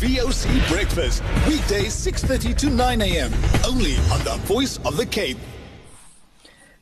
VOC Breakfast. Weekdays 6.30 to 9 a.m. Only on the Voice of the Cape.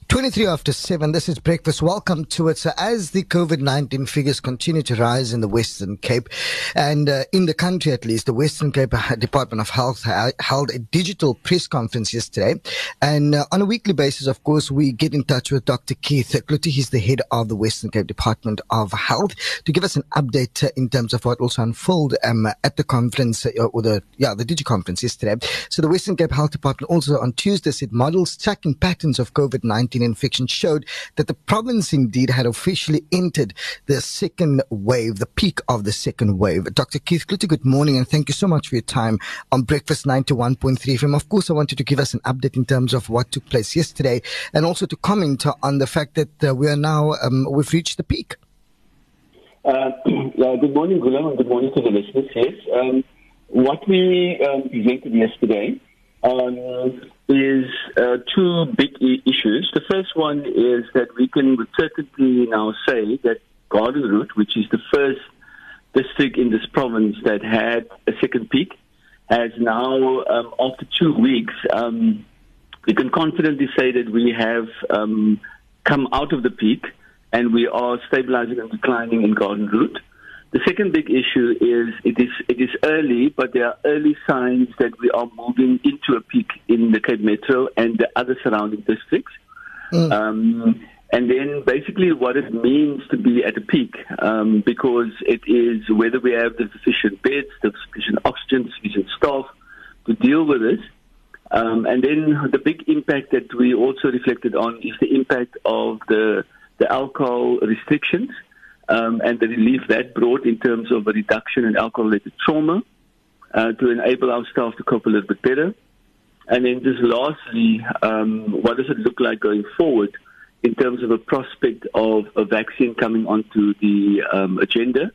23 after 7, this is breakfast. Welcome to it. So, as the COVID 19 figures continue to rise in the Western Cape and uh, in the country at least, the Western Cape Department of Health held a digital press conference yesterday. And uh, on a weekly basis, of course, we get in touch with Dr. Keith Cloete. He's the head of the Western Cape Department of Health to give us an update uh, in terms of what also unfolded um, at the conference uh, or the, yeah, the digi conference yesterday. So, the Western Cape Health Department also on Tuesday said models tracking patterns of COVID 19 infection showed that the province indeed had officially entered the second wave, the peak of the second wave. Dr. Keith Cloete, good morning and thank you so much for your time on Breakfast 91.3 FM. Of course, I wanted to give us an update in terms of what took place yesterday and also to comment on the fact that uh, we are now, um, we've reached the peak. Uh, good morning, Gulam, and good morning to the listeners. Yes, um, what we um, presented yesterday um, is uh, two big issues. The first one is that we can with certainty now say that Garden Route, which is the first district in this province that had a second peak, has now, um, after two weeks, um, we can confidently say that we have um, come out of the peak and we are stabilizing and declining in Garden Route. The second big issue is it is it is early, but there are early signs that we are moving into a peak in the Cape Metro and the other surrounding districts. Mm. Um, and then basically what it means to be at a peak, um, because it is whether we have the sufficient beds, the sufficient oxygen, sufficient staff to deal with this. Um, and then the big impact that we also reflected on is the impact of the the alcohol restrictions um, and the relief that brought in terms of a reduction in alcohol-related trauma uh, to enable our staff to cope a little bit better. And then just lastly, um, what does it look like going forward in terms of a prospect of a vaccine coming onto the um, agenda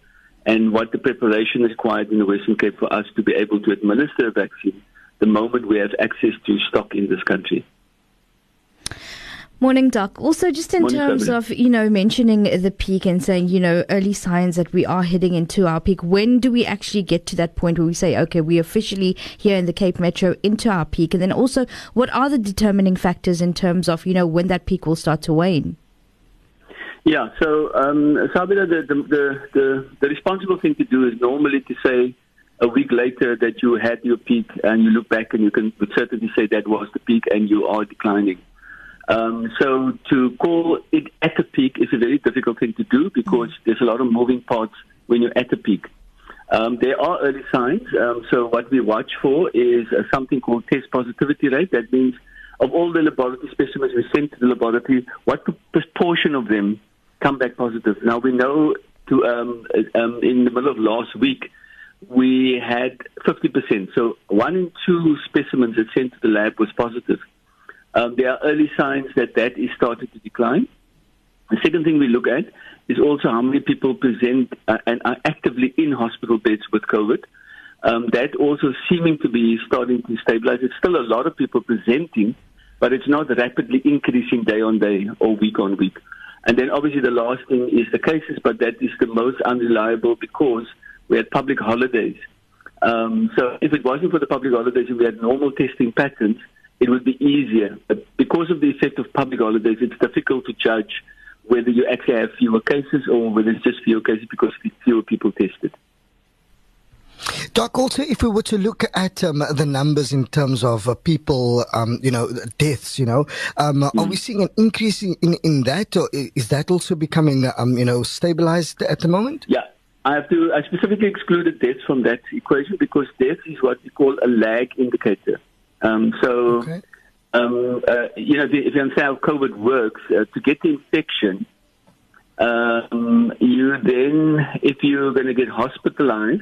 and what the preparation is required in the Western Cape for us to be able to administer a vaccine the moment we have access to stock in this country. Morning, Doc. Also, just in Morning, terms of, you know, mentioning the peak and saying, you know, early signs that we are heading into our peak, when do we actually get to that point where we say, okay, we officially here in the Cape Metro into our peak? And then also, what are the determining factors in terms of, you know, when that peak will start to wane? Yeah, so, um, Sabina, the, the, the, the, the responsible thing to do is normally to say, a week later that you had your peak and you look back and you can with certainty say that was the peak and you are declining. Um, so to call it at the peak is a very difficult thing to do because there's a lot of moving parts when you're at the peak. Um, there are early signs. Um, so what we watch for is uh, something called test positivity rate. That means of all the laboratory specimens we send to the laboratory, what proportion of them come back positive? Now we know to um, um, in the middle of last week we had 50%. So one in two specimens that sent to the lab was positive. Um, there are early signs that that is starting to decline. The second thing we look at is also how many people present uh, and are actively in hospital beds with COVID. Um, that also seeming to be starting to stabilize. It's still a lot of people presenting, but it's not rapidly increasing day on day or week on week. And then obviously the last thing is the cases, but that is the most unreliable because we had public holidays. Um, so if it wasn't for the public holidays and we had normal testing patterns, it would be easier. But because of the effect of public holidays, it's difficult to judge whether you actually have fewer cases or whether it's just fewer cases because fewer people tested. Doc, also, if we were to look at um, the numbers in terms of uh, people, um, you know, deaths, you know, um, mm. are we seeing an increase in, in, in, that, or is that also becoming, um, you know, stabilized at the moment? Yeah. I have to. I specifically excluded deaths from that equation because death is what we call a lag indicator. Um, so, okay. um, uh, you know, if you understand how COVID works, uh, to get the infection, um, you then, if you're going to get hospitalized,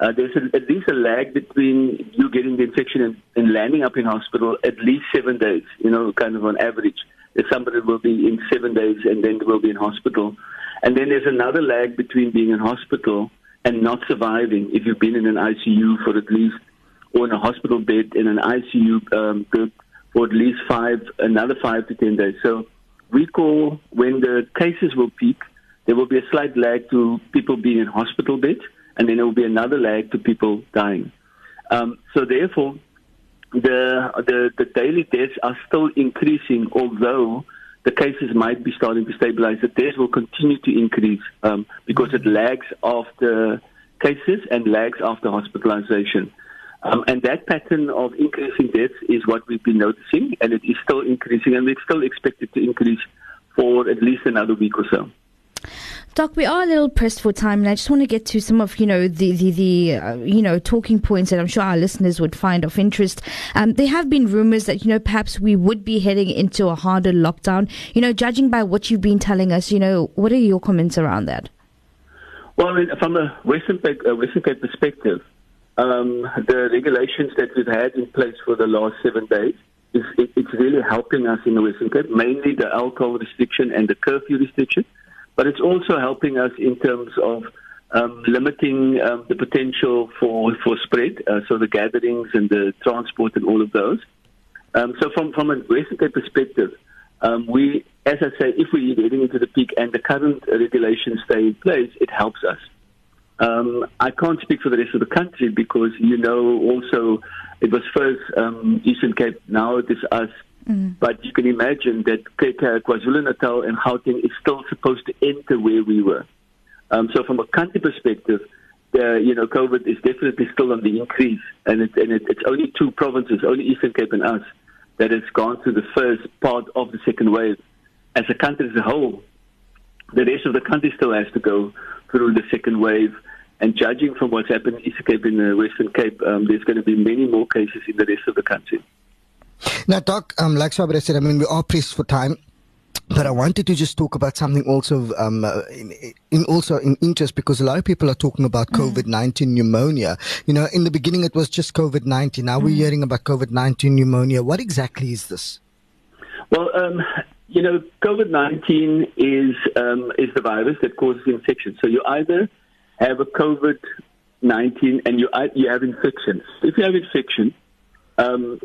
uh, there's a, at least a lag between you getting the infection and, and, landing up in hospital at least seven days, you know, kind of on average. That somebody will be in seven days and then will be in hospital. And then there's another lag between being in hospital and not surviving if you've been in an ICU for at least or in a hospital bed in an ICU um, for at least five, another five to ten days. So we call when the cases will peak, there will be a slight lag to people being in hospital beds, and then there will be another lag to people dying. Um, so therefore, the, the the daily deaths are still increasing, although the cases might be starting to stabilize. The deaths will continue to increase um, because it lags after cases and lags after hospitalization. Um, and that pattern of increasing deaths is what we've been noticing, and it is still increasing, and it's still expected to increase for at least another week or so. Doc, we are a little pressed for time, and I just want to get to some of you know the the, the uh, you know talking points that I'm sure our listeners would find of interest. Um, there have been rumors that you know perhaps we would be heading into a harder lockdown. You know, judging by what you've been telling us, you know, what are your comments around that? Well, I mean, from a Western Cape, uh, Western Cape perspective, um, the regulations that we've had in place for the last seven days is it, it's really helping us in the Western Cape, mainly the alcohol restriction and the curfew restriction but it's also helping us in terms of um, limiting um, the potential for for spread, uh, so the gatherings and the transport and all of those. Um, so from from a Western Cape perspective, um, we, as I say, if we're heading into the peak and the current regulations stay in place, it helps us. Um, I can't speak for the rest of the country because you know also it was first um, Eastern Cape, now it is us Mm. But you can imagine that KwaZulu Natal and Gauteng is still supposed to enter where we were. Um, so from a country perspective, the, you know, COVID is definitely still on the increase, and, it, and it, it's only two provinces, only Eastern Cape and us, that has gone through the first part of the second wave. As a country as a whole, the rest of the country still has to go through the second wave. And judging from what's happened in Eastern Cape and the Western Cape, um, there's going to be many more cases in the rest of the country. Now, Doc, um, like Swabra said, I mean, we are pressed for time. But I wanted to just talk about something also um, uh, in, in, also in interest because a lot of people are talking about mm. COVID nineteen pneumonia. You know, in the beginning it was just COVID nineteen. Now mm. we're hearing about COVID nineteen pneumonia. What exactly is this? Well, um, you know, COVID nineteen is um, is the virus that causes infection. So you either have a COVID nineteen and you you have infection. If you have infection, um,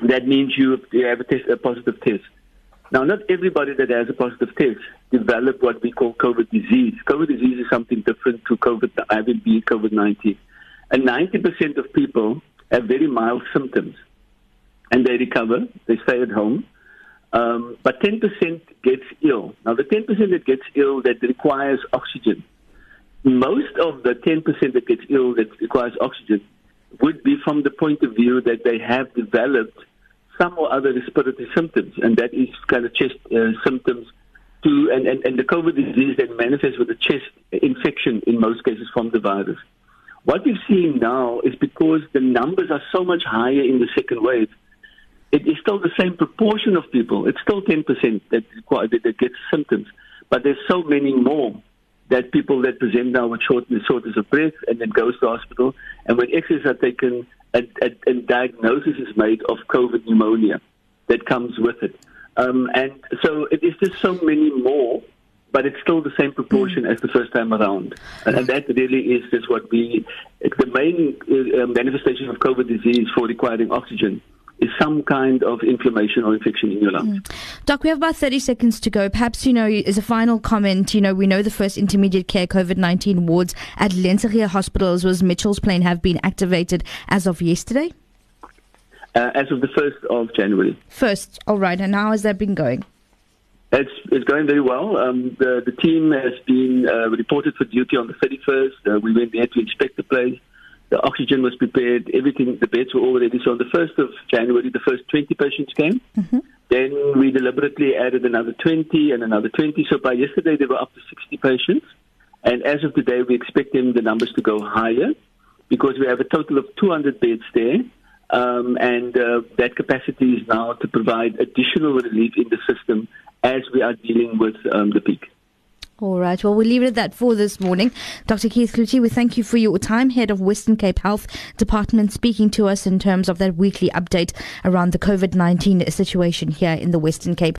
that means you, you have a, test, a positive test. Now, not everybody that has a positive test develop what we call COVID disease. COVID disease is something different to COVID, having been COVID-19. And 90% of people have very mild symptoms and they recover, they stay at home. Um, but 10% gets ill. Now, the 10% that gets ill that requires oxygen, most of the 10% that gets ill that requires oxygen would be from the point of view that they have developed some or other respiratory symptoms, and that is kind of chest uh, symptoms to, and, and, and the COVID disease that manifests with a chest infection in most cases from the virus. What we're seeing now is because the numbers are so much higher in the second wave, it is still the same proportion of people. It's still 10% that, that, that get symptoms, but there's so many more that people that present now with shortness, shortness of breath and then goes to hospital. And when X-rays are taken, a, a, a diagnosis is made of COVID pneumonia that comes with it. Um, and so it is just so many more, but it's still the same proportion mm. as the first time around. And, and, that really is just what we, the main uh, manifestation of COVID disease for requiring oxygen is some kind of inflammation or infection in your lungs. Mm. Doc, we have about 30 seconds to go. Perhaps, you know, as a final comment, you know, we know the first intermediate care COVID 19 wards at Lentegeur Hospitals was Mitchell's Plain have been activated as of yesterday? Uh, as of the 1st of January. First, all right. And how has that been going? It's, it's going very well. Um, the, the team has been uh, reported for duty on the 31st. Uh, we went there to inspect the place the oxygen was prepared, everything, the beds were all ready. So on the 1st of January, the first 20 patients came. Mm-hmm. Then we deliberately added another 20 and another 20. So by yesterday, there were up to 60 patients. And as of today, we expect them, the numbers to go higher because we have a total of 200 beds there. Um, and uh, that capacity is now to provide additional relief in the system as we are dealing with um, the peak. All right. Well, we'll leave it at that for this morning. Dr. Keith Cloete, we thank you for your time, Head of Western Cape Health Department, speaking to us in terms of that weekly update around the COVID 19 situation here in the Western Cape.